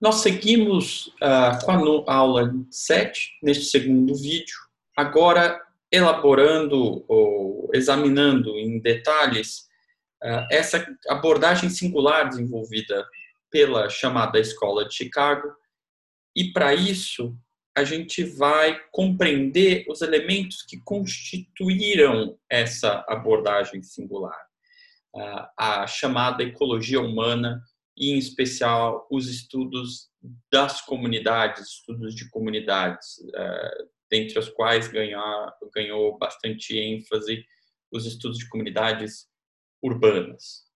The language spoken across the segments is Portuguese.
Nós seguimos uh, com a aula 7, neste segundo vídeo, agora elaborando ou examinando em detalhes uh, essa abordagem singular desenvolvida pela chamada Escola de Chicago, e para isso a gente vai compreender os elementos que constituíram essa abordagem singular, uh, a chamada ecologia humana e, em especial, os estudos das comunidades, estudos de comunidades, uh, dentre os quais ganhar, ganhou bastante ênfase os estudos de comunidades urbanas.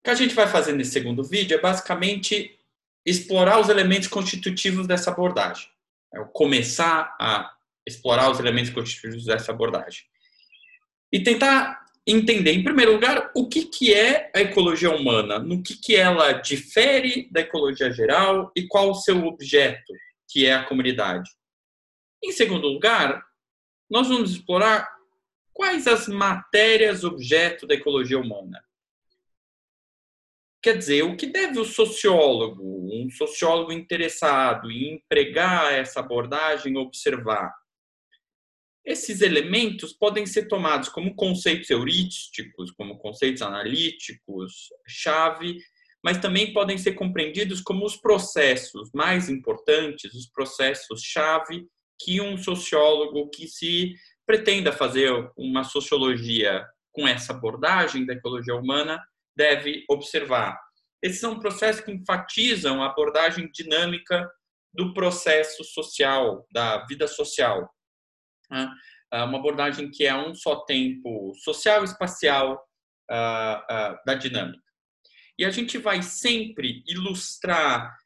O que a gente vai fazer nesse segundo vídeo é basicamente explorar os elementos constitutivos dessa abordagem. É começar a explorar os elementos constitutivos dessa abordagem e tentar entender, em primeiro lugar, o que, que é a ecologia humana, no que, que ela difere da ecologia geral e qual o seu objeto, que é a comunidade. Em segundo lugar, nós vamos explorar quais as matérias objeto da ecologia humana. Quer dizer, o que deve o sociólogo, um sociólogo interessado em empregar essa abordagem, observar? Esses elementos podem ser tomados como conceitos heurísticos, como conceitos analíticos, chave, mas também podem ser compreendidos como os processos mais importantes, os processos chave que um sociólogo que se pretenda fazer uma sociologia com essa abordagem da ecologia humana deve observar. Esses são processos que enfatizam a abordagem dinâmica do processo social, da vida social. Né? Ah, uma abordagem que é um só tempo social e espacial ah, ah, da dinâmica. E a gente vai sempre ilustrar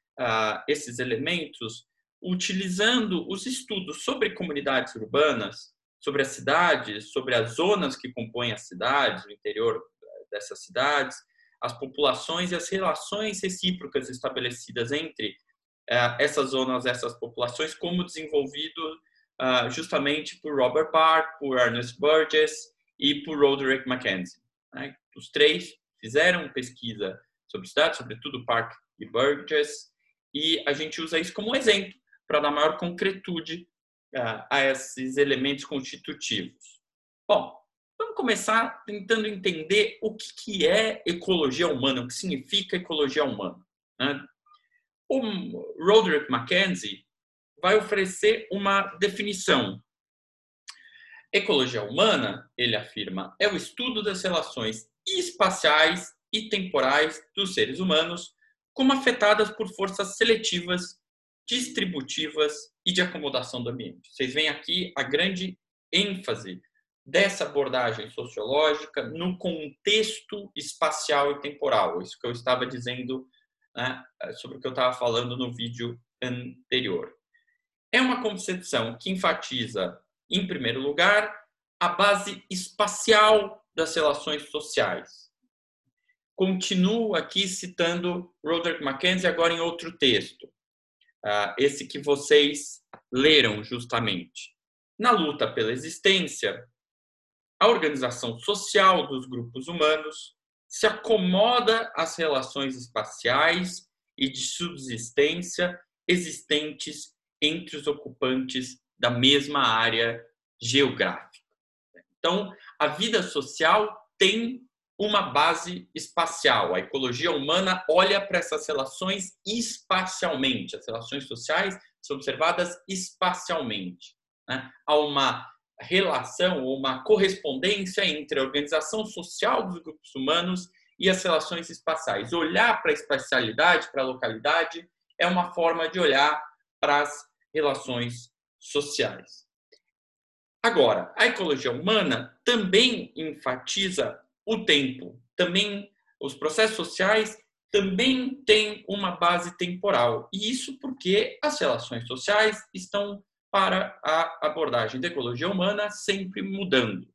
esses elementos utilizando os estudos sobre comunidades urbanas, sobre as cidades, sobre as zonas que compõem as cidades, o interior dessas cidades, as populações e as relações recíprocas estabelecidas entre essas zonas, essas populações, como desenvolvido uh, justamente por Robert Park, por Ernest Burgess e por Roderick Mackenzie. Né? Os três fizeram pesquisa sobre cidades, sobretudo Park e Burgess, e a gente usa isso como exemplo para dar maior concretude uh, a esses elementos constitutivos. Bom, vamos começar tentando entender o que, que é ecologia humana, o que significa ecologia humana. Né? O Roderick Mackenzie vai oferecer uma definição. Ecologia humana, ele afirma, é o estudo das relações espaciais e temporais dos seres humanos, como afetadas por forças seletivas, distributivas e de acomodação do ambiente. Vocês veem aqui a grande ênfase dessa abordagem sociológica no contexto espacial e temporal. Isso que eu estava dizendo né, sobre o que eu estava falando no vídeo anterior é uma concepção que enfatiza, em primeiro lugar, a base espacial das relações sociais. Continuo aqui citando Roderick Mackenzie agora em outro texto, ah, esse que vocês leram justamente. Na luta pela existência, a organização social dos grupos humanos se acomoda às relações espaciais e de subsistência existentes entre os ocupantes da mesma área geográfica. Então, a vida social tem uma base espacial. A ecologia humana olha para essas relações espacialmente. As relações sociais são observadas espacialmente. Né? Há uma relação ou uma correspondência entre a organização social dos grupos humanos e as relações espaciais. Olhar para a espacialidade, para a localidade, é uma forma de olhar para as relações sociais. Agora, a ecologia humana também enfatiza o tempo, também os processos sociais também têm uma base temporal. E isso porque as relações sociais estão para a abordagem da ecologia humana sempre mudando.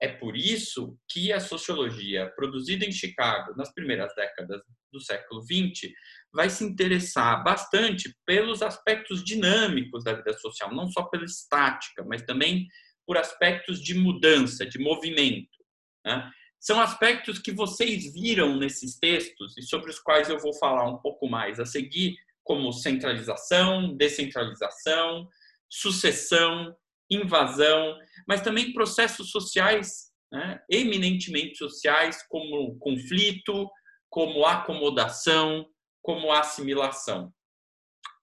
É por isso que a sociologia produzida em Chicago nas primeiras décadas do século XX vai se interessar bastante pelos aspectos dinâmicos da vida social, não só pela estática, mas também por aspectos de mudança, de movimento. Né? são aspectos que vocês viram nesses textos e sobre os quais eu vou falar um pouco mais a seguir, como centralização, descentralização, sucessão, invasão, mas também processos sociais, né, eminentemente sociais, como conflito, como acomodação, como assimilação.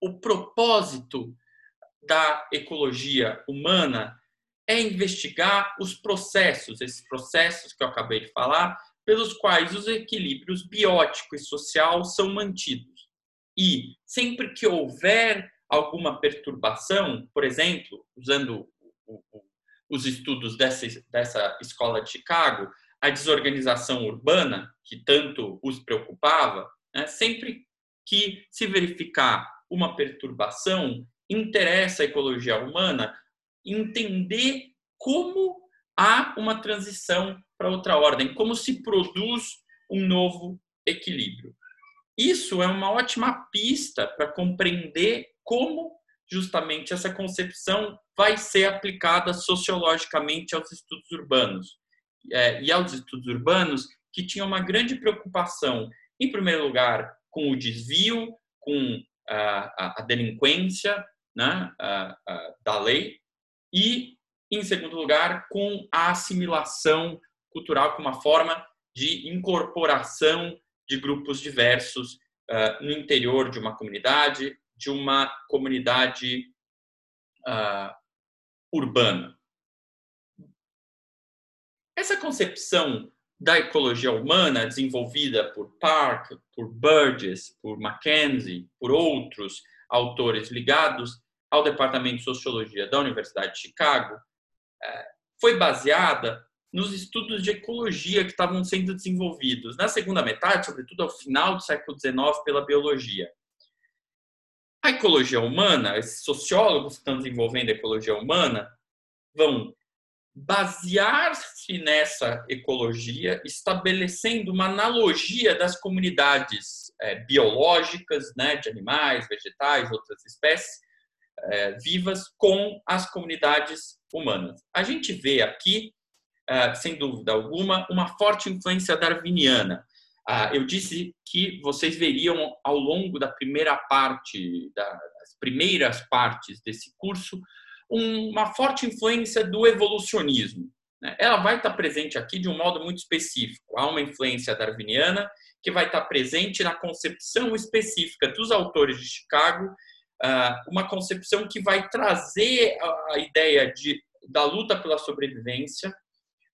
O propósito da ecologia humana é investigar os processos, esses processos que eu acabei de falar, pelos quais os equilíbrios biótico e social são mantidos. E sempre que houver alguma perturbação, por exemplo, usando os estudos dessa, dessa escola de Chicago, a desorganização urbana, que tanto os preocupava, né, sempre que se verificar uma perturbação, interessa a ecologia humana entender como há uma transição para outra ordem, como se produz um novo equilíbrio. Isso é uma ótima pista para compreender como justamente essa concepção vai ser aplicada sociologicamente aos estudos urbanos. É, e aos estudos urbanos que tinham uma grande preocupação, em primeiro lugar, com o desvio, com a, a, a delinquência né, a, da lei, e, em segundo lugar, com a assimilação cultural como uma forma de incorporação de grupos diversos uh, no interior de uma comunidade, de uma comunidade uh, urbana. Essa concepção da ecologia humana, desenvolvida por Park, por Burgess, por Mackenzie, por outros autores ligados ao Departamento de Sociologia da Universidade de Chicago, é, foi baseada nos estudos de ecologia que estavam sendo desenvolvidos na segunda metade, sobretudo ao final do século XIX, pela biologia. A ecologia humana, esses sociólogos que estão desenvolvendo a ecologia humana, vão basear-se nessa ecologia, estabelecendo uma analogia das comunidades é, biológicas, né, de animais, vegetais, outras espécies, é, vivas com as comunidades humanas. A gente vê aqui, é, sem dúvida alguma, uma forte influência darwiniana. Ah, eu disse que vocês veriam ao longo da primeira parte, das primeiras partes desse curso, uma forte influência do evolucionismo. Né? Ela vai estar presente aqui de um modo muito específico. Há uma influência darwiniana que vai estar presente na concepção específica dos autores de Chicago ah, uma concepção que vai trazer a ideia de, da luta pela sobrevivência,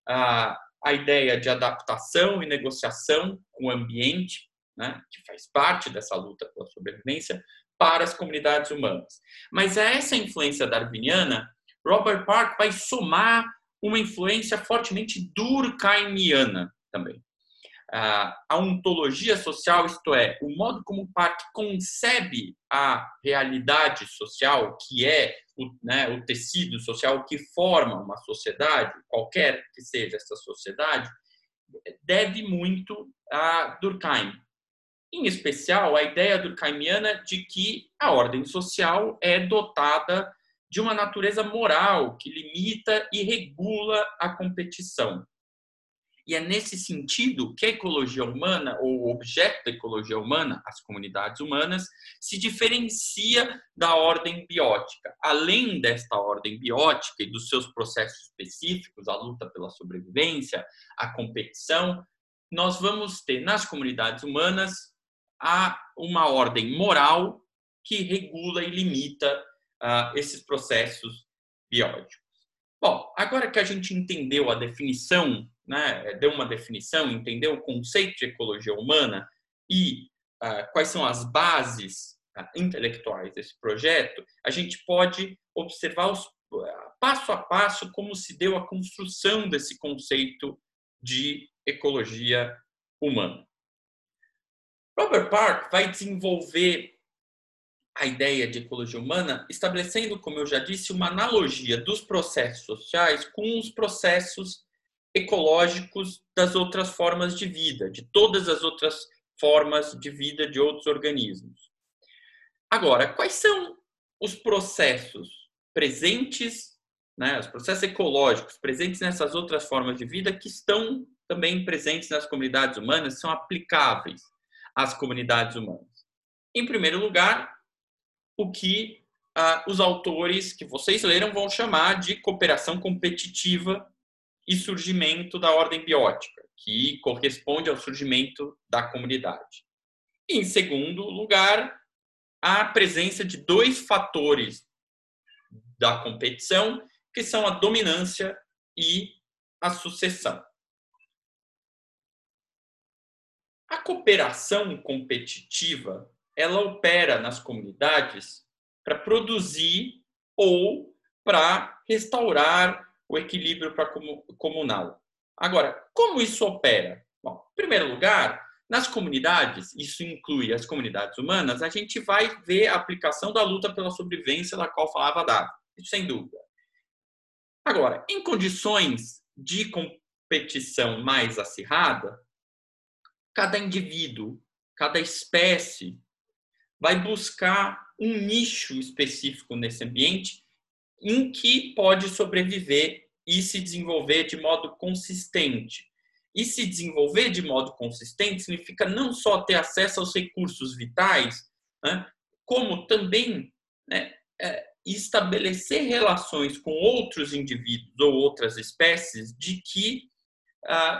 a, ideia de adaptação e negociação com o ambiente, né, que faz parte dessa luta pela sobrevivência, para as comunidades humanas. Mas a essa influência darwiniana, Robert Park vai somar uma influência fortemente durkheimiana também a ontologia social, isto é, o modo como parque concebe a realidade social, que é o, né, o tecido social que forma uma sociedade, qualquer que seja essa sociedade, deve muito a Durkheim. Em especial, a ideia durkheimiana de que a ordem social é dotada de uma natureza moral que limita e regula a competição. E é nesse sentido que a ecologia humana, ou o objeto da ecologia humana, as comunidades humanas, se diferencia da ordem biótica. Além desta ordem biótica e dos seus processos específicos, a luta pela sobrevivência, a competição, nós vamos ter nas comunidades humanas a uma ordem moral que regula e limita uh, esses processos bióticos. Bom, agora que a gente entendeu a definição né, deu uma definição, entendeu o conceito de ecologia humana e uh, quais são as bases uh, intelectuais desse projeto, a gente pode observar os, passo a passo como se deu a construção desse conceito de ecologia humana. Robert Park vai desenvolver a ideia de ecologia humana, estabelecendo, como eu já disse, uma analogia dos processos sociais com os processos ecológicos das outras formas de vida, de todas as outras formas de vida de outros organismos. Agora, quais são os processos presentes, né, os processos ecológicos presentes nessas outras formas de vida que estão também presentes nas comunidades humanas são aplicáveis às comunidades humanas. Em primeiro lugar, o que ah, os autores que vocês leram vão chamar de cooperação competitiva e surgimento da ordem biótica, que corresponde ao surgimento da comunidade. Em segundo lugar, a presença de dois fatores da competição, que são a dominância e a sucessão. A cooperação competitiva, ela opera nas comunidades para produzir ou para restaurar o equilíbrio comunal. Agora, como isso opera? Bom, em primeiro lugar, nas comunidades, isso inclui as comunidades humanas, a gente vai ver a aplicação da luta pela sobrevivência da qual falava Davi, isso sem dúvida. Agora, em condições de competição mais acirrada, cada indivíduo, cada espécie vai buscar um nicho específico nesse ambiente em que pode sobreviver e se desenvolver de modo consistente. E se desenvolver de modo consistente significa não só ter acesso aos recursos vitais, né, como também né, é, estabelecer relações com outros indivíduos ou outras espécies de que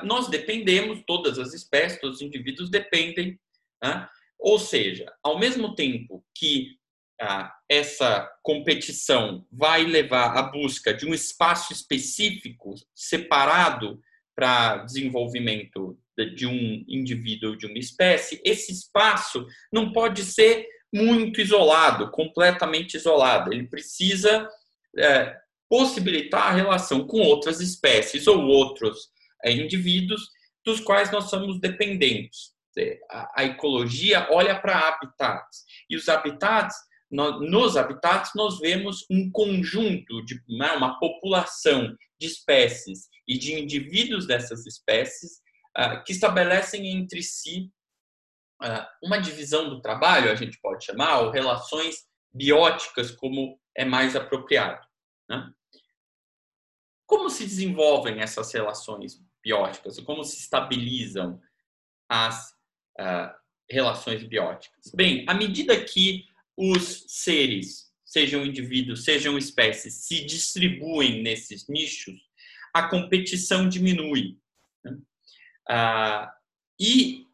nós dependemos, todas as espécies, todos os indivíduos dependem. Né? Ou seja, ao mesmo tempo que ah, essa competição vai levar à busca de um espaço específico separado para desenvolvimento de um indivíduo, de uma espécie, esse espaço não pode ser muito isolado, completamente isolado. Ele precisa é, possibilitar a relação com outras espécies ou outros indivíduos dos quais nós somos dependentes. A, a ecologia olha para habitats e os habitats nos habitats nós vemos um conjunto de né, uma população de espécies e de indivíduos dessas espécies uh, que estabelecem entre si uh, uma divisão do trabalho, a gente pode chamar, ou relações bióticas, como é mais apropriado. Né? Como se desenvolvem essas relações bióticas? Como se estabilizam as uh, relações bióticas? Bem, à medida que os seres, sejam indivíduos, sejam espécies, se distribuem nesses nichos, a competição diminui. Né? Ah, e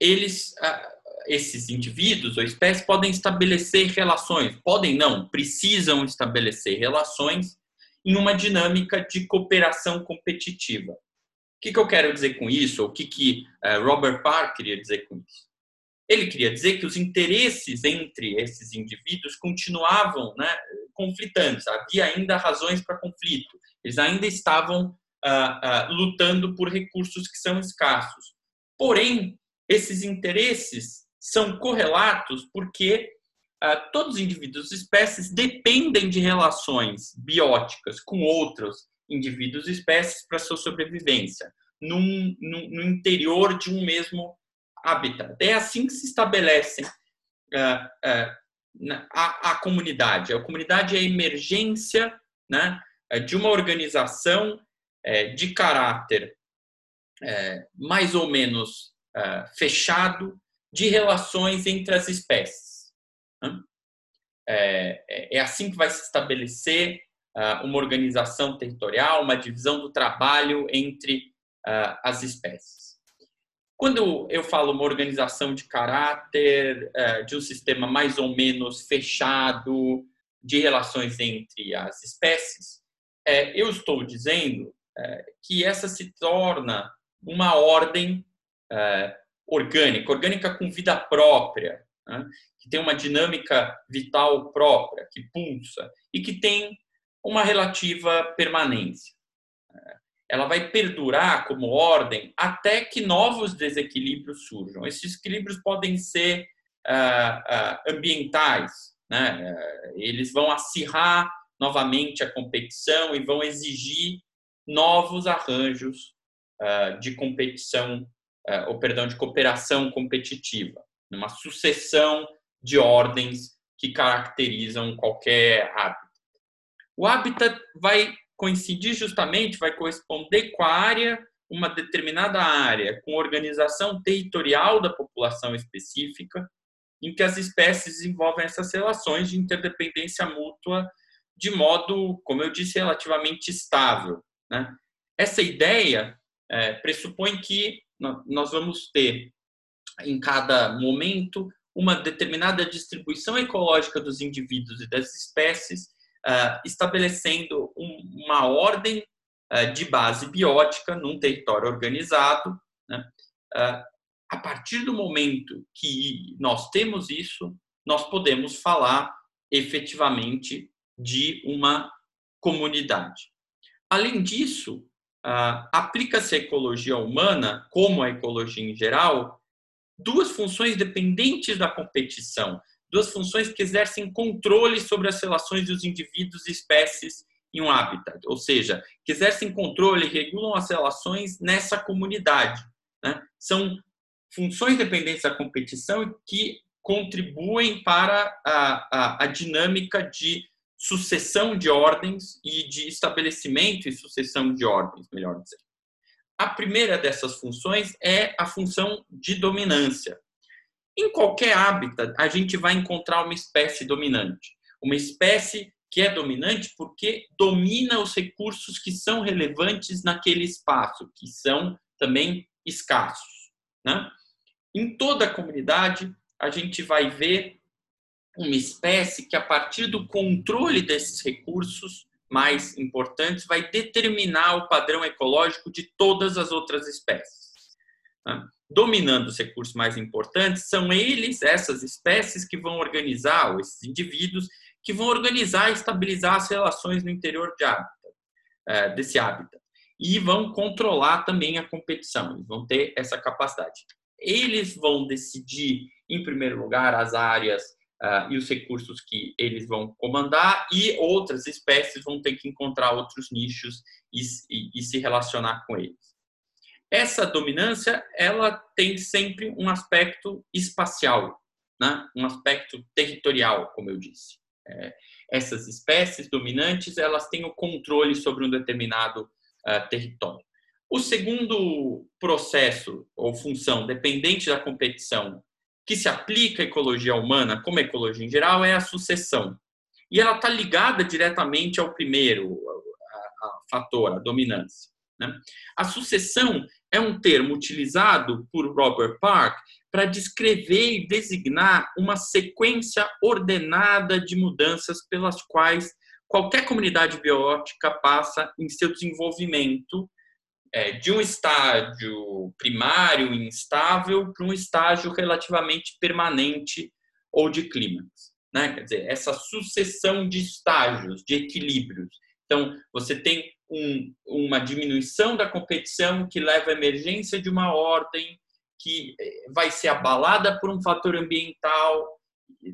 eles, ah, esses indivíduos ou espécies podem estabelecer relações, podem não, precisam estabelecer relações em uma dinâmica de cooperação competitiva. O que, que eu quero dizer com isso? O que, que uh, Robert Park queria dizer com isso? Ele queria dizer que os interesses entre esses indivíduos continuavam né, conflitantes, havia ainda razões para conflito, eles ainda estavam ah, ah, lutando por recursos que são escassos. Porém, esses interesses são correlatos porque todos os indivíduos e espécies dependem de relações bióticas com outros indivíduos e espécies para sua sobrevivência, num, num, no interior de um mesmo habitat. É assim que se estabelece uh, uh, a, a, comunidade. A comunidade é a emergência né, de uma organização uh, de caráter mais ou menos fechado de relações entre as espécies. Né? É, é, assim que vai se estabelecer uma organização territorial, uma divisão do trabalho entre as espécies. Quando eu falo uma organização de caráter, é, de um sistema mais ou menos fechado de relações entre as espécies, é, eu estou dizendo é, que essa se torna uma ordem orgânica, orgânica com vida própria, né? que tem uma dinâmica vital própria, que pulsa e que tem uma relativa permanência ela vai perdurar como ordem até que novos desequilíbrios surjam. Esses equilíbrios podem ser uh, uh, ambientais, né? Eles vão acirrar novamente a competição e vão exigir novos arranjos de competição, ou perdão, de cooperação competitiva, uma sucessão de ordens que caracterizam qualquer hábito. O hábitat vai coincidir justamente, vai corresponder com a área uma determinada área com organização territorial da população específica, em que as espécies desenvolvem essas relações de interdependência mútua de modo, como eu disse, relativamente estável. Né? Essa ideia é, pressupõe que nós vamos ter, em cada momento, uma determinada distribuição ecológica dos indivíduos e das espécies, uh, estabelecendo um, uma ordem uh, de base biótica num território organizado. Né? Uh, a partir do momento que nós temos isso, nós podemos falar efetivamente de uma comunidade. Além disso, aplica-se à ecologia humana, como a ecologia em geral, duas funções dependentes da competição, duas funções que exercem controle sobre as relações dos indivíduos e espécies em um habitat, ou seja, que exercem controle e regulam as relações nessa comunidade. Né? São funções dependentes da competição que contribuem para a, a, a dinâmica de sucessão de ordens e de estabelecimento e sucessão de ordens, melhor dizer. A primeira dessas funções é a função de dominância. Em qualquer hábitat, a gente vai encontrar uma espécie dominante. Uma espécie que é dominante porque domina os recursos que são relevantes naquele espaço, que são também escassos. Né? Em toda a comunidade, a gente vai ver uma espécie que, a partir do controle desses recursos, mais importantes vai determinar o padrão ecológico de todas as outras espécies. Né? Dominando os recursos mais importantes, são eles, essas espécies, que vão organizar, ou esses indivíduos, que vão organizar e estabilizar as relações no interior de hábitat, é, desse hábitat. E vão controlar também a competição, vão ter essa capacidade. Eles vão decidir, em primeiro lugar, as áreas uh, e os recursos que eles vão comandar, e outras espécies vão ter que encontrar outros nichos e, e, e se relacionar com eles. Essa dominância, ela tem sempre um aspecto espacial, né? um aspecto territorial, como eu disse. É, essas espécies dominantes, elas têm o controle sobre um determinado uh, território. O segundo processo ou função dependente da competição que se aplica à ecologia humana, como a ecologia em geral, é a sucessão. E ela está ligada diretamente ao primeiro a, fator, a dominância. Né? A sucessão é um termo utilizado por Robert Park para descrever e designar uma sequência ordenada de mudanças pelas quais qualquer comunidade biótica passa em seu desenvolvimento é, de um estágio primário instável para um estágio relativamente permanente ou de clímax. Né? Quer dizer, essa sucessão de estágios, de equilíbrios. Então, você tem um, uma diminuição da competição que leva à emergência de uma ordem que é, vai ser abalada por um fator ambiental,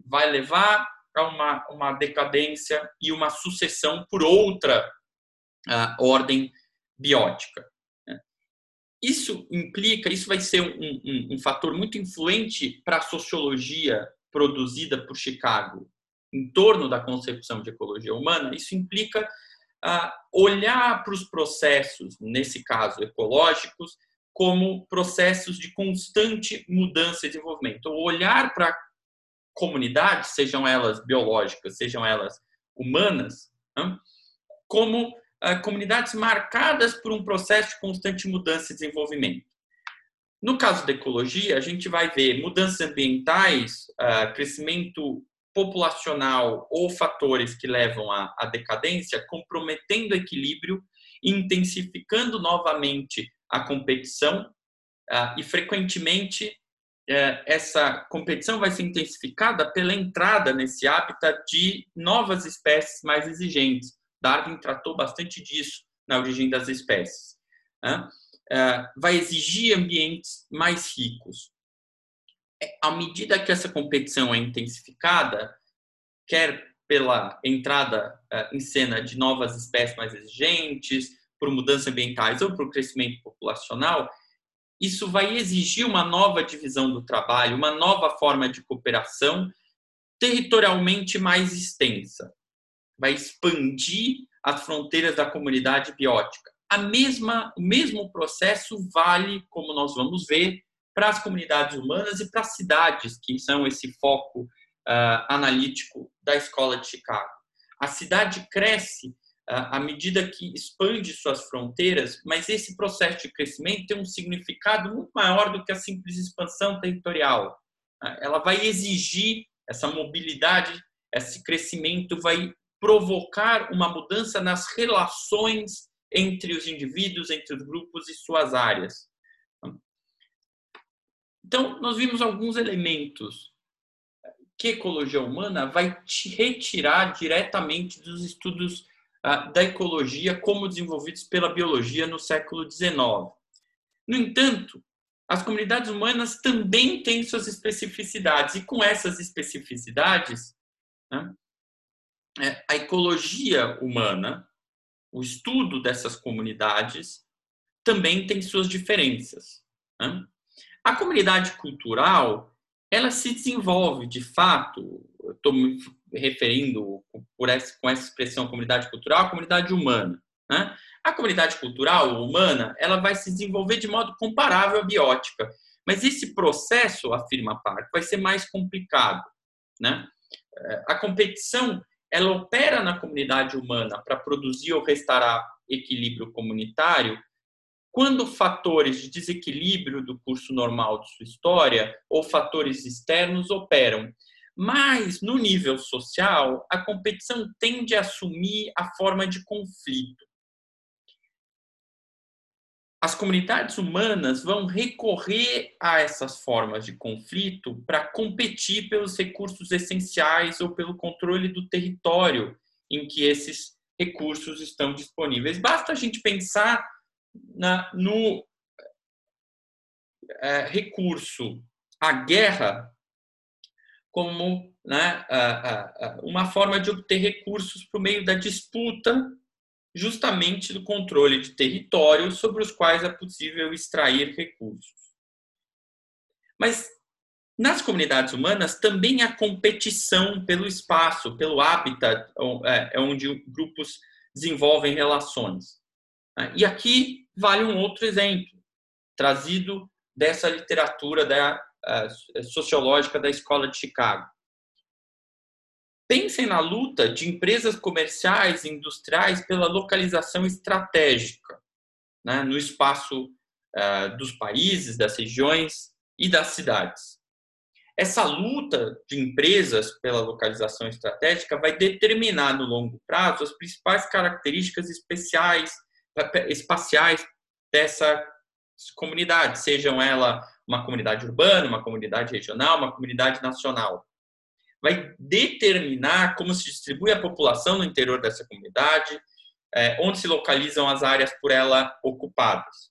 vai levar a uma, uma decadência e uma sucessão por outra uh, ordem biótica. Isso implica, isso vai ser um, um, um fator muito influente para a sociologia produzida por Chicago em torno da concepção de ecologia humana. Isso implica uh, olhar para os processos, nesse caso ecológicos, como processos de constante mudança e desenvolvimento. Ou olhar para comunidades, sejam elas biológicas, sejam elas humanas, como comunidades marcadas por um processo de constante mudança e desenvolvimento. No caso da ecologia, a gente vai ver mudanças ambientais, crescimento populacional ou fatores que levam à, decadência, comprometendo o equilíbrio, intensificando novamente a competição e, frequentemente, essa competição vai ser intensificada pela entrada nesse hábitat de novas espécies mais exigentes, Darwin tratou bastante disso na origem das espécies. Né? vai exigir ambientes mais ricos. É, à medida que essa competição é intensificada, quer pela entrada é, em cena de novas espécies mais exigentes, por mudanças ambientais ou por crescimento populacional, isso vai exigir uma nova divisão do trabalho, uma nova forma de cooperação territorialmente mais extensa vai expandir as fronteiras da comunidade biótica. a mesma, o mesmo processo vale, como nós vamos ver, para as comunidades humanas e para as cidades, que são esse foco uh, analítico da Escola de Chicago. A cidade cresce uh, à medida que expande suas fronteiras, mas esse processo de crescimento tem um significado muito maior do que a simples expansão territorial. Uh, ela vai exigir essa mobilidade, esse crescimento vai provocar uma mudança nas relações entre os indivíduos, entre os grupos e suas áreas. Então, nós vimos alguns elementos que ecologia humana vai te retirar diretamente dos estudos uh, da ecologia como desenvolvidos pela biologia no século XIX. No entanto, as comunidades humanas também têm suas especificidades, e com essas especificidades, né, a ecologia humana, o estudo dessas comunidades, também tem suas diferenças. Né? A comunidade cultural, ela se desenvolve, de fato, estou me referindo por essa, com essa expressão comunidade cultural, a comunidade humana. Né? A comunidade cultural humana, ela vai se desenvolver de modo comparável à biótica, mas esse processo, afirma Park, vai ser mais complicado. Né? É, a competição ela opera na comunidade humana para produzir ou restaurar equilíbrio comunitário quando fatores de desequilíbrio do curso normal de sua história ou fatores externos operam. Mas, no nível social, a competição tende a assumir a forma de conflito. As comunidades humanas vão recorrer a essas formas de conflito para competir pelos recursos essenciais ou pelo controle do território em que esses recursos estão disponíveis. Basta a gente pensar na, no é, recurso à guerra como né, uma forma de obter recursos por meio da disputa justamente do controle de territórios sobre os quais é possível extrair recursos. Mas nas comunidades humanas também há competição pelo espaço, pelo habitat, é, é onde grupos desenvolvem relações. E aqui vale um outro exemplo, trazido dessa literatura da, sociológica da Escola de Chicago. Pensem na luta de empresas comerciais e industriais pela localização estratégica né, no espaço uh, dos países, das regiões e das cidades. Essa luta de empresas pela localização estratégica vai determinar no longo prazo as principais características especiais, espaciais dessa comunidade, sejam ela uma comunidade urbana, uma comunidade regional, uma comunidade nacional vai determinar como se distribui a população no interior dessa comunidade, é, onde se localizam as áreas por ela ocupadas.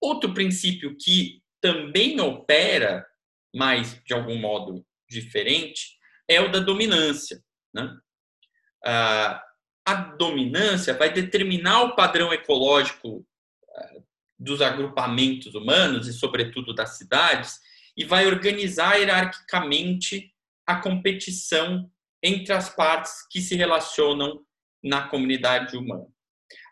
Outro princípio que também opera, mas de algum modo diferente, é o da dominância. Né? a dominância vai determinar o padrão ecológico é, dos agrupamentos humanos e, sobretudo, das cidades, e vai organizar hierarquicamente a competição entre as partes que se relacionam na comunidade humana.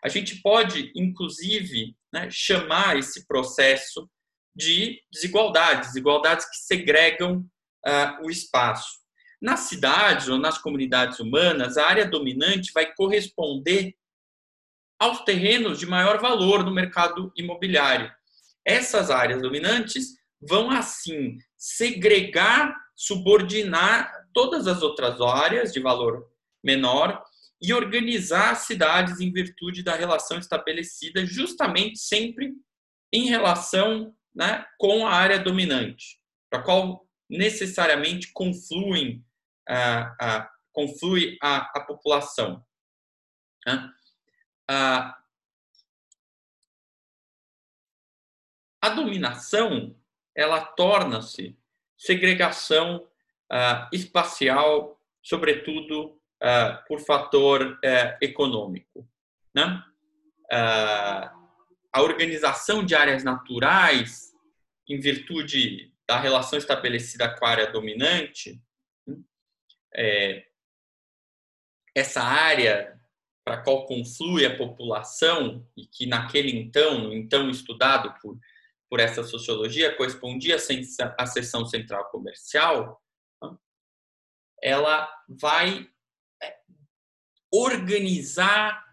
A gente pode, inclusive, né, chamar esse processo de desigualdades, desigualdades que segregam uh, o espaço. Nas cidades ou nas comunidades humanas, a área dominante vai corresponder aos terrenos de maior valor no mercado imobiliário. Essas áreas dominantes vão, assim, segregar subordinar todas as outras áreas de valor menor e organizar cidades em virtude da relação estabelecida, justamente sempre em relação né, com a área dominante, para qual necessariamente confluem, a, a, conflui a, a população. Né? A, a dominação ela torna-se segregação uh, espacial, sobretudo uh, por fator uh, econômico. Né? a organização de áreas naturais, em virtude da relação estabelecida com a área dominante, é, essa área para qual conflui a população e que naquele então, no então estudado por, por essa sociologia, correspondia à seção central comercial, ela vai é, organizar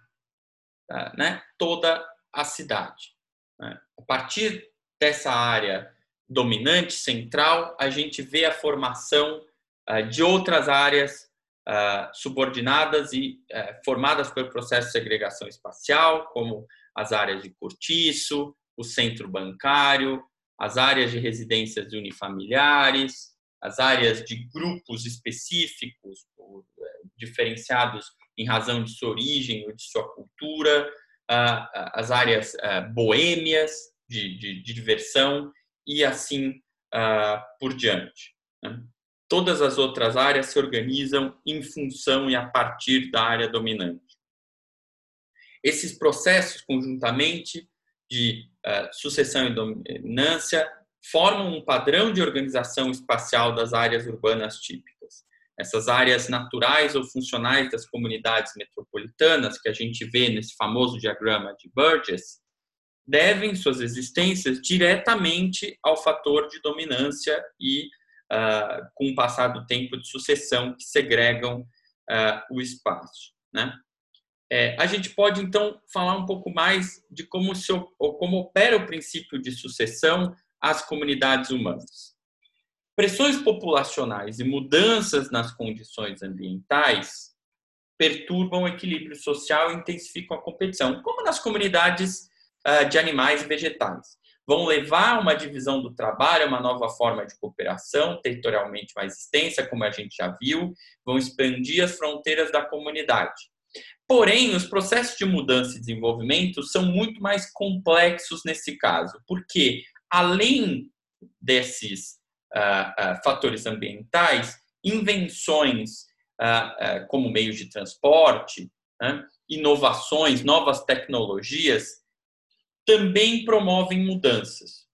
tá, né, toda a cidade. Né? A partir dessa área dominante, central, a gente vê a formação uh, de outras áreas uh, subordinadas e uh, formadas pelo processo de segregação espacial, como as áreas de cortiço, o centro bancário, as áreas de residências unifamiliares, as áreas de grupos específicos, diferenciados em razão de sua origem ou de sua cultura, as áreas boêmias de, de, de diversão e assim por diante. Né? Todas as outras áreas se organizam em função e a partir da área dominante. Esses processos, conjuntamente, de uh, sucessão e dominância, formam um padrão de organização espacial das áreas urbanas típicas. Essas áreas naturais ou funcionais das comunidades metropolitanas, que a gente vê nesse famoso diagrama de Burgess, devem suas existências diretamente ao fator de dominância e uh, com o passar do tempo de sucessão que segregam uh, o espaço. Né? É, a gente pode então falar um pouco mais de como, se, ou como opera o princípio de sucessão às comunidades humanas. Pressões populacionais e mudanças nas condições ambientais perturbam o equilíbrio social e intensificam a competição, como nas comunidades uh, de animais e vegetais vão levar a uma divisão do trabalho, uma nova forma de cooperação territorialmente mais extensa, como a gente já viu, vão expandir as fronteiras da comunidade. Porém, os processos de mudança e desenvolvimento são muito mais complexos nesse caso, porque além desses uh, uh, fatores ambientais, invenções uh, como meios de transporte, né, inovações, novas tecnologias também promovem mudanças.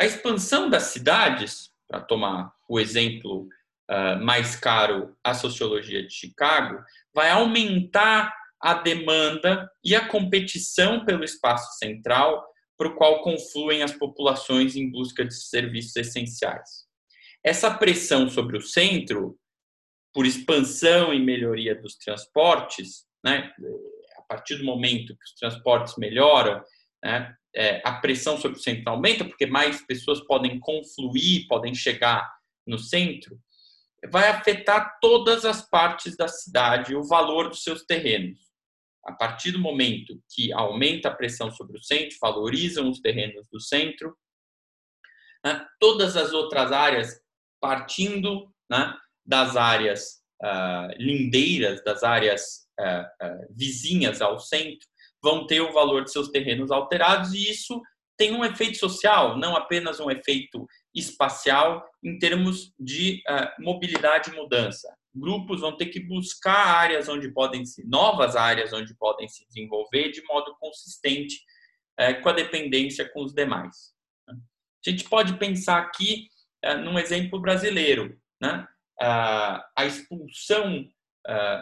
A expansão das cidades, para tomar o exemplo uh, mais caro, a sociologia de Chicago, vai aumentar a demanda e a competição pelo espaço central para o qual confluem as populações em busca de serviços essenciais. Essa pressão sobre o centro, por expansão e melhoria dos transportes, né, a partir do momento que os transportes melhoram, né, é, a pressão sobre o centro aumenta, porque mais pessoas podem confluir, podem chegar no centro, vai afetar todas as partes da cidade o valor dos seus terrenos. A partir do momento que aumenta a pressão sobre o centro, valorizam os terrenos do centro, né, todas as outras áreas, partindo né, das áreas uh, lindeiras, das áreas uh, uh, vizinhas ao centro, vão ter o valor de seus terrenos alterados e isso tem um efeito social, não apenas um efeito espacial em termos de uh, mobilidade e mudança. Grupos vão ter que buscar áreas onde podem se novas áreas onde podem se desenvolver de modo consistente uh, com a dependência com os demais. A gente pode pensar aqui uh, num exemplo brasileiro, né? a expulsão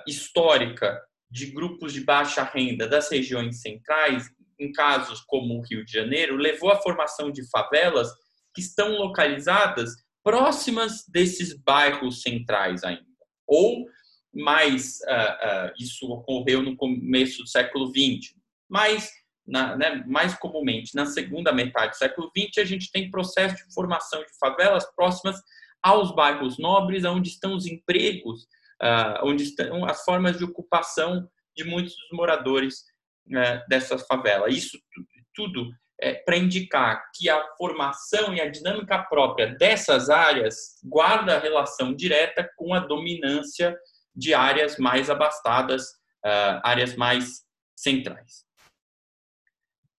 histórica de grupos de baixa renda das regiões centrais, em casos como o Rio de Janeiro, levou à formação de favelas que estão localizadas próximas desses bairros centrais ainda. Ou mais, uh, uh, isso ocorreu no começo do século XX, mas na, né, mais comumente na segunda metade do século XX, a gente tem processo de formação de favelas próximas aos bairros nobres, onde estão os empregos uh, onde estão as formas de ocupação de muitos dos moradores uh, dessa favela. Isso tudo é para indicar que a formação e a dinâmica própria dessas áreas guarda relação direta com a dominância de áreas mais abastadas, uh, áreas mais centrais.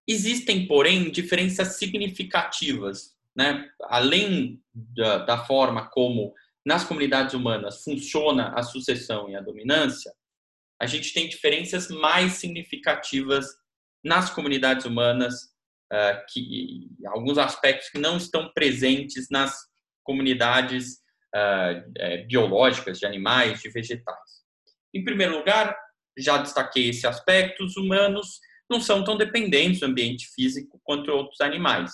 Existem, porém, diferenças significativas, né? além da, da forma como nas comunidades humanas funciona a sucessão e a dominância, a gente tem diferenças mais significativas nas comunidades humanas, uh, que alguns aspectos que não estão presentes nas comunidades uh, biológicas de animais, de vegetais. Em primeiro lugar, já destaquei esse aspecto, os humanos não são tão dependentes do ambiente físico quanto outros animais.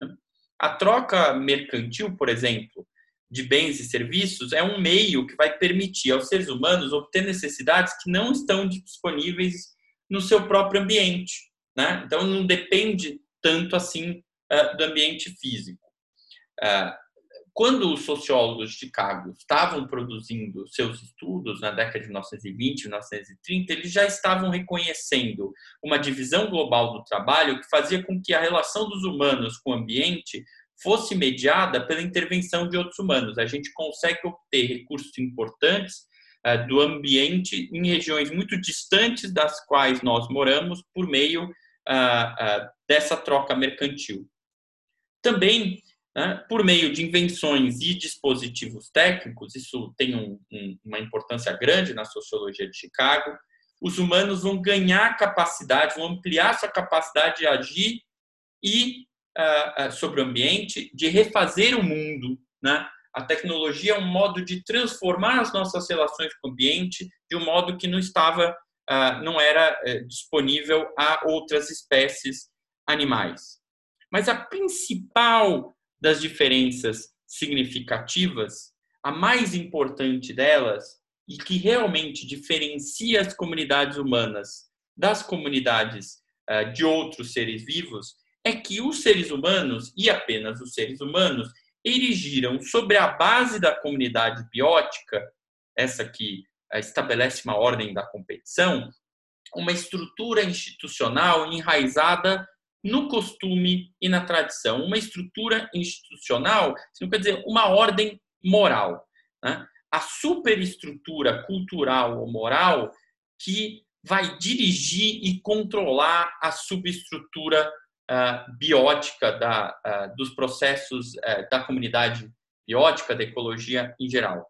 Né? A troca mercantil, por exemplo, de bens e serviços é um meio que vai permitir aos seres humanos obter necessidades que não estão disponíveis no seu próprio ambiente. Né? Então, não depende tanto assim uh, do ambiente físico. Uh, quando os sociólogos de Chicago estavam produzindo seus estudos na década de 1920, 1930, eles já estavam reconhecendo uma divisão global do trabalho que fazia com que a relação dos humanos com o ambiente fosse mediada pela intervenção de outros humanos. A gente consegue obter recursos importantes uh, do ambiente em regiões muito distantes das quais nós moramos por meio uh, uh, dessa troca mercantil. Também né, por meio de invenções e dispositivos técnicos, isso tem um, um, uma importância grande na sociologia de Chicago, os humanos vão ganhar capacidade, vão ampliar sua capacidade de agir e uh, sobre o ambiente, de refazer o mundo. Né? A tecnologia é um modo de transformar as nossas relações com o ambiente de um modo que não estava, não era eh, disponível a outras espécies animais. Mas a principal das diferenças significativas, a mais importante delas e que realmente diferencia as comunidades humanas das comunidades uh, de outros seres vivos é que os seres humanos, e apenas os seres humanos, erigiram sobre a base da comunidade biótica, essa que estabelece uma ordem da competição, uma estrutura institucional enraizada no costume e na tradição. Uma estrutura institucional não quer dizer uma ordem moral. Né? A superestrutura cultural ou moral que vai dirigir e controlar a subestrutura uh, biótica da, uh, dos processos uh, da comunidade biótica, da ecologia em geral.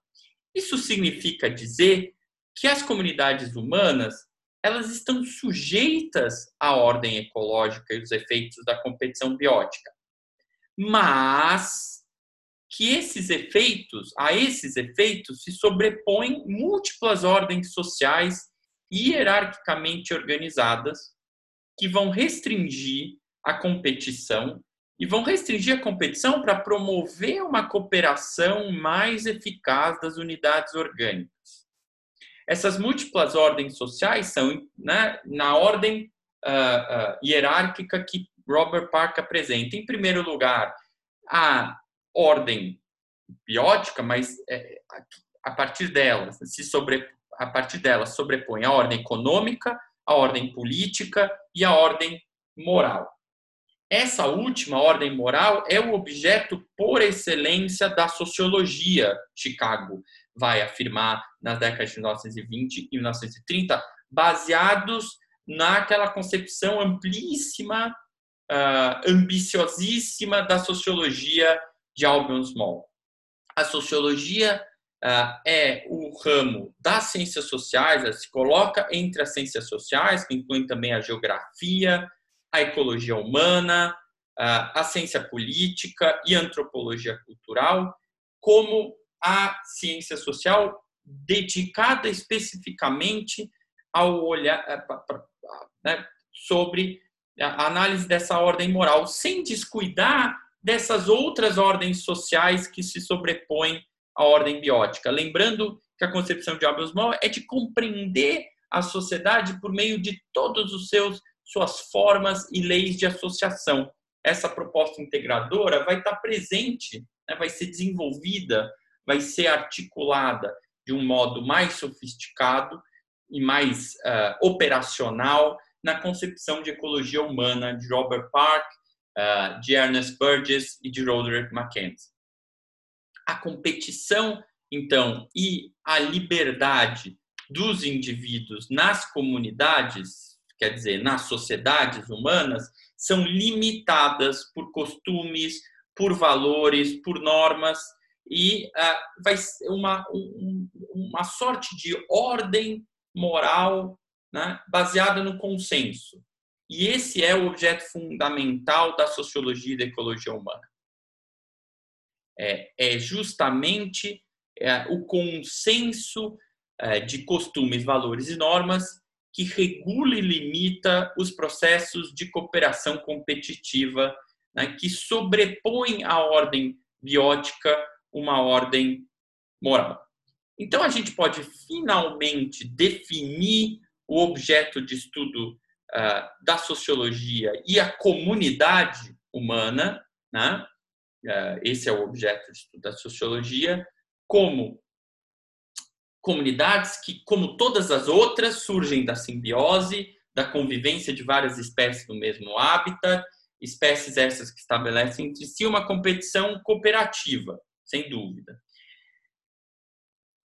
Isso significa dizer que as comunidades humanas elas estão sujeitas à ordem ecológica e os efeitos da competição biótica. Mas que esses efeitos, a esses efeitos se sobrepõem múltiplas ordens sociais hierarquicamente organizadas que vão restringir a competição e vão restringir a competição para promover uma cooperação mais eficaz das unidades orgânicas. Essas múltiplas ordens sociais são né, na ordem uh, uh, hierárquica que Robert Park apresenta. Em primeiro lugar, a ordem biótica, mas é, a partir delas se sobre, a partir dela sobrepõe a ordem econômica, a ordem política e a ordem moral. Essa última ordem moral é o objeto por excelência da sociologia Chicago, vai afirmar nas décadas de 1920 e 1930, baseados naquela concepção amplíssima, uh, ambiciosíssima da sociologia de Albion Small. A sociologia uh, é o ramo das ciências sociais, se coloca entre as ciências sociais, que incluem também a geografia, a ecologia humana, a ciência política e antropologia cultural, como a ciência social dedicada especificamente ao olhar eh, né, sobre a análise dessa ordem moral, sem descuidar dessas outras ordens sociais que se sobrepõem à ordem biótica. Lembrando que a concepção de Abelsmal é de compreender a sociedade por meio de todos os seus suas formas e leis de associação. Essa proposta integradora vai estar presente, né, vai ser desenvolvida vai ser articulada de um modo mais sofisticado e mais uh, operacional na concepção de ecologia humana de Robert Park, uh, de Ernest Burgess e de Roderick Mackenzie. A competição, então, e a liberdade dos indivíduos nas comunidades, quer dizer, nas sociedades humanas, são limitadas por costumes, por valores, por normas e uh, vai ser uma, um, uma sorte de ordem moral né, baseada no consenso. E esse é o objeto fundamental da sociologia e da ecologia humana. É, é justamente é, o consenso é, de costumes, valores e normas que regula e limita os processos de cooperação competitiva, né, que sobrepõe à ordem biótica uma ordem moral. Então, a gente pode finalmente definir o objeto de estudo uh, da sociologia e a comunidade humana, né? uh, esse é o objeto de estudo da sociologia, como comunidades que, como todas as outras, surgem da simbiose, da convivência de várias espécies no mesmo hábitat, espécies essas que estabelecem entre si uma competição cooperativa, sem dúvida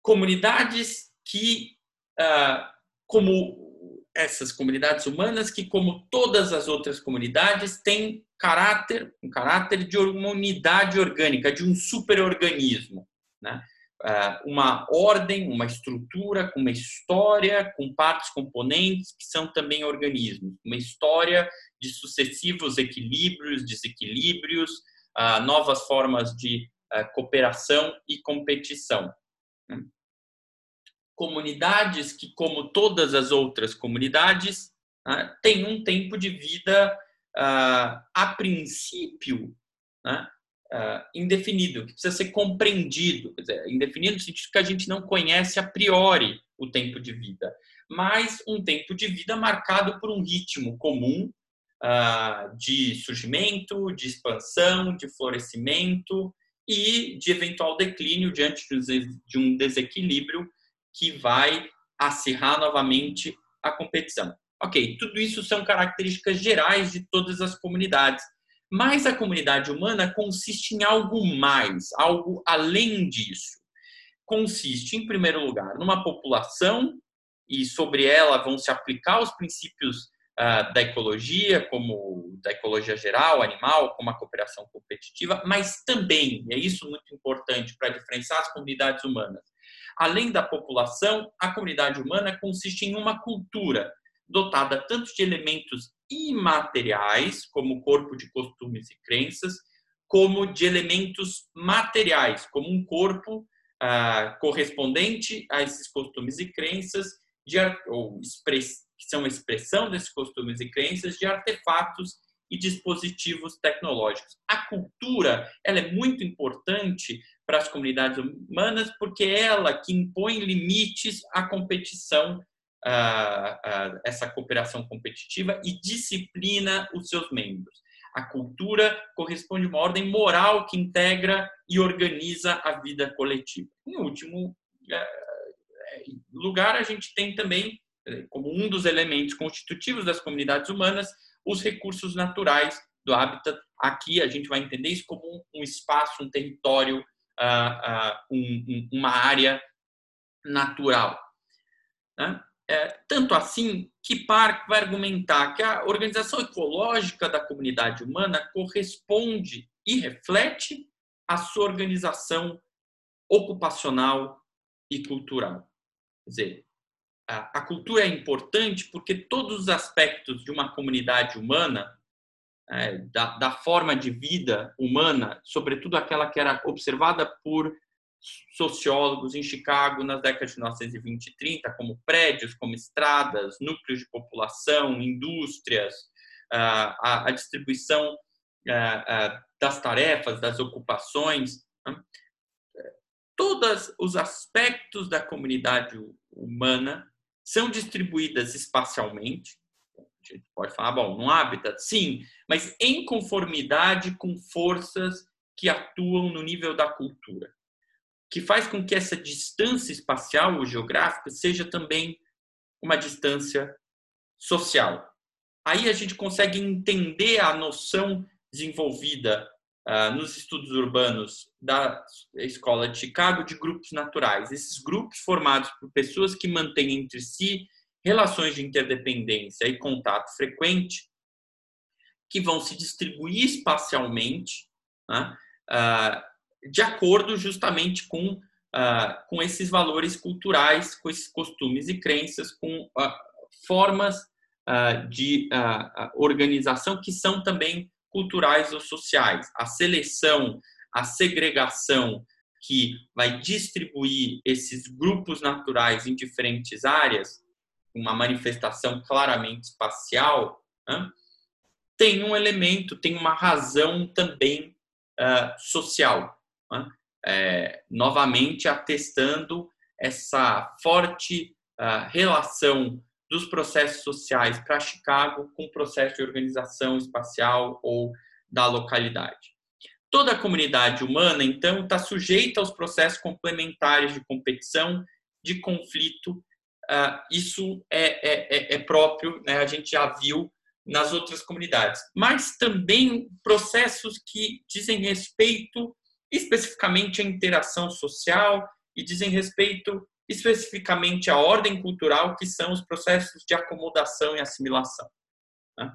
comunidades que, ah, como essas comunidades humanas, que como todas as outras comunidades, têm caráter, um caráter de uma unidade orgânica, de um superorganismo, né? Ah, uma ordem, uma estrutura, com uma história, com partes componentes que são também organismos, uma história de sucessivos equilíbrios, desequilíbrios, ah, novas formas de cooperação e competição. Né? Comunidades que, como todas as outras comunidades, né, têm um tempo de vida, ah, a princípio, ah, indefinido, que precisa ser compreendido. Dizer, indefinido no sentido que a gente não conhece a priori o tempo de vida, mas um tempo de vida marcado por um ritmo comum ah, de surgimento, de expansão, de florescimento e de eventual declínio diante de um desequilíbrio que vai acirrar novamente a competição. Ok, tudo isso são características gerais de todas as comunidades, mas a comunidade humana consiste em algo mais, algo além disso. Consiste, em primeiro lugar, numa população, e sobre ela vão se aplicar os princípios uh, da ecologia, como da ecologia geral, animal, como a cooperação competitiva, mas também, e é isso muito importante para diferenciar as comunidades humanas, além da população, a comunidade humana consiste em uma cultura dotada tanto de elementos imateriais, como corpo de costumes e crenças, como de elementos materiais, como um corpo ah, correspondente a esses costumes e crenças, de, ou express, que são expressão desses costumes e crenças de artefatos e dispositivos tecnológicos. A cultura ela é muito importante para as comunidades humanas porque é ela que impõe limites à competição, essa cooperação competitiva e disciplina os seus membros. A cultura corresponde a uma ordem moral que integra e organiza a vida coletiva. Em último é, é, lugar, a gente tem também como um dos elementos constitutivos das comunidades humanas, os recursos naturais do habitat. Aqui a gente vai entender isso como um espaço, um território, uh, um, uma área natural. É, tanto assim que Park vai argumentar que a organização ecológica da comunidade humana corresponde e reflete a sua organização ocupacional e cultural. Quer dizer, a, cultura é importante porque todos os aspectos de uma comunidade humana, é, da, da, forma de vida humana, sobretudo aquela que era observada por sociólogos em Chicago nas décadas de 1920 e 30, como prédios, como estradas, núcleos de população, indústrias, a, a distribuição das tarefas, das ocupações, né? todos os aspectos da comunidade humana são distribuídas espacialmente. A gente pode falar, bom, no habitat, sim, mas em conformidade com forças que atuam no nível da cultura, que faz com que essa distância espacial ou geográfica seja também uma distância social. Aí a gente consegue entender a noção desenvolvida uh, nos estudos urbanos da Escola de Chicago de grupos naturais. Esses grupos formados por pessoas que mantêm entre si relações de interdependência e contato frequente, que vão se distribuir espacialmente né, uh, de acordo justamente com, uh, com esses valores culturais, com esses costumes e crenças, com formas de organização que são também culturais ou sociais. A seleção, a segregação que vai distribuir esses grupos naturais em diferentes áreas uma manifestação claramente espacial, né, tem um elemento, tem uma razão também uh, social. Né? É, novamente atestando essa forte uh, relação dos processos sociais para Chicago com o processo de organização espacial ou da localidade. Toda a comunidade humana, então, está sujeita aos processos complementares de competição, de conflito. Uh, isso é, é, é, é próprio, né? a gente já viu nas outras comunidades, mas também processos que dizem respeito especificamente à interação social e dizem respeito especificamente à ordem cultural, que são os processos de acomodação e assimilação. Né?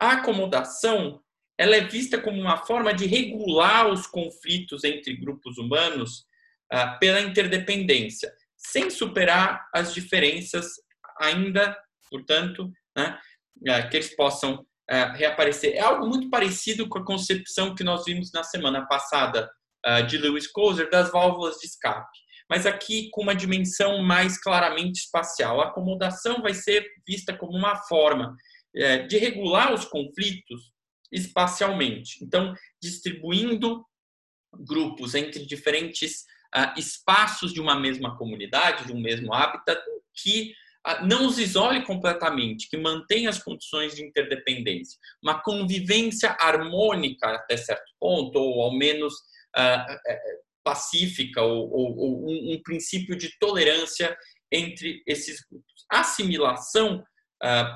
A acomodação ela é vista como uma forma de regular os conflitos entre grupos humanos uh, pela interdependência, sem superar as diferenças ainda, portanto, né, uh, que eles possam reaparecer. É algo muito parecido com a concepção que nós vimos na semana passada de Lewis Coser das válvulas de escape, mas aqui com uma dimensão mais claramente espacial. A acomodação vai ser vista como uma forma de regular os conflitos espacialmente. Então, distribuindo grupos entre diferentes espaços de uma mesma comunidade, de um mesmo habitat, que não os isole completamente, que mantenha as condições de interdependência. Uma convivência harmônica até certo ponto, ou ao menos uh, pacífica, ou, ou, ou um, um, princípio de tolerância entre esses grupos. A assimilação,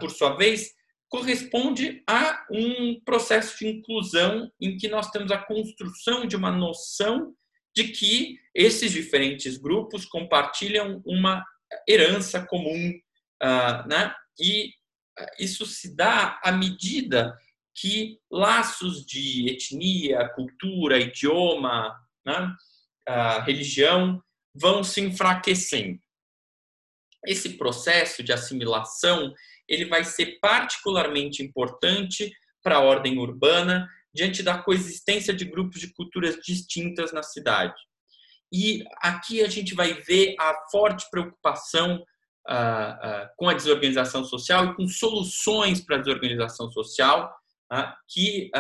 por sua vez, corresponde a um processo de inclusão em que nós temos a construção de uma noção de que esses diferentes grupos compartilham uma herança comum, uh, né? E isso se dá à medida que laços de etnia, cultura, idioma, né? uh, religião vão se enfraquecendo. Esse processo de assimilação ele vai ser particularmente importante para a ordem urbana diante da coexistência de grupos de culturas distintas na cidade. E aqui a gente vai ver a forte preocupação ah, ah, com a desorganização social e com soluções para a desorganização social ah, que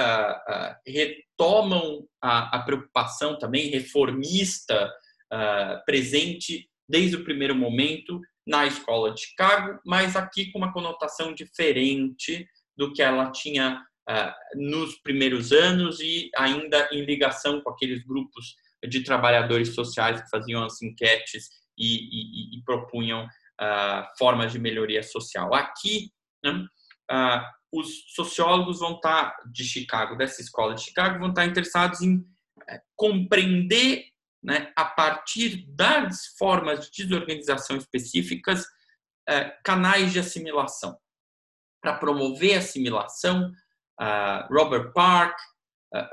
retomam a, a, preocupação também reformista presente desde o primeiro momento na escola de Chicago, mas aqui com uma conotação diferente do que ela tinha nos primeiros anos e ainda em ligação com aqueles grupos de trabalhadores sociais que faziam as enquetes e, e, e propunham uh, formas de melhoria social. Aqui, né, uh, os sociólogos vão estar de Chicago, dessa escola de Chicago, vão estar interessados em eh, compreender né, a partir das formas de desorganização específicas, é, canais de assimilação. Para promover a assimilação, uh, Robert Park,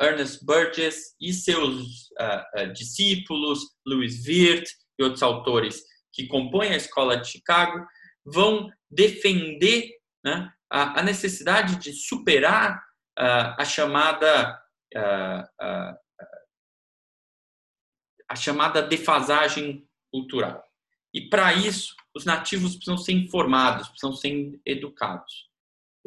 Ernest Burgess e seus uh, discípulos, Louis Wirth e outros autores que compõem a Escola de Chicago, vão defender né, a, necessidade de superar a chamada a chamada defasagem cultural. E para isso, os nativos precisam ser informados, precisam ser educados.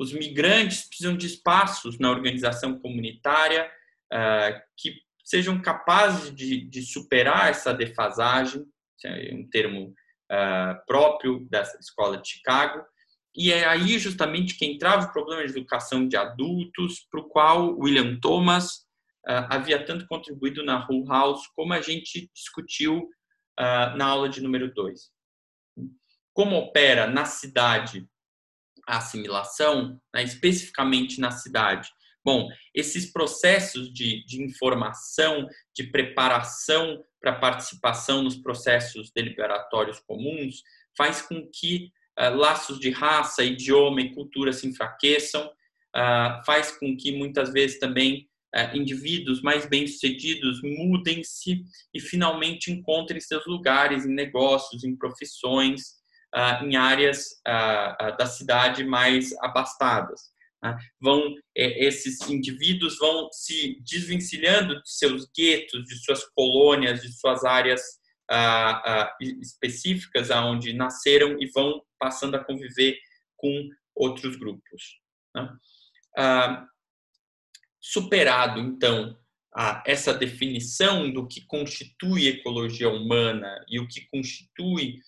Os migrantes precisam de espaços na organização comunitária uh, que sejam capazes de, de, superar essa defasagem, é um termo uh, próprio dessa escola de Chicago, e é aí justamente que entrava o problema de educação de adultos, para o qual William Thomas uh, havia tanto contribuído na Hull House, como a gente discutiu uh, na aula de número 2. Como opera na cidade assimilação, né, especificamente na cidade? Bom, esses processos de, de informação, de preparação para participação nos processos deliberatórios comuns, faz com que uh, laços de raça, idioma e cultura se enfraqueçam, uh, faz com que muitas vezes também uh, indivíduos mais bem-sucedidos mudem-se e finalmente encontrem seus lugares em negócios, em profissões, uh, em áreas uh, da cidade mais abastadas. Né? Vão esses indivíduos vão se desvencilhando de seus guetos, de suas colônias, de suas áreas específicas aonde nasceram e vão passando a conviver com outros grupos. Né? Superado, então, essa definição do que constitui ecologia humana e o que constitui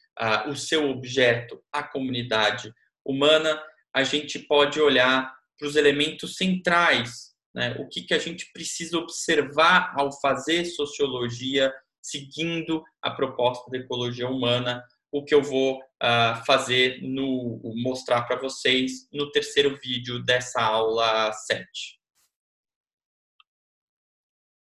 o seu objeto, a comunidade humana, a gente pode olhar para os elementos centrais né? O que, que a gente precisa observar ao fazer sociologia seguindo a proposta da ecologia humana, o que eu vou uh, fazer no mostrar para vocês no terceiro vídeo dessa aula 7.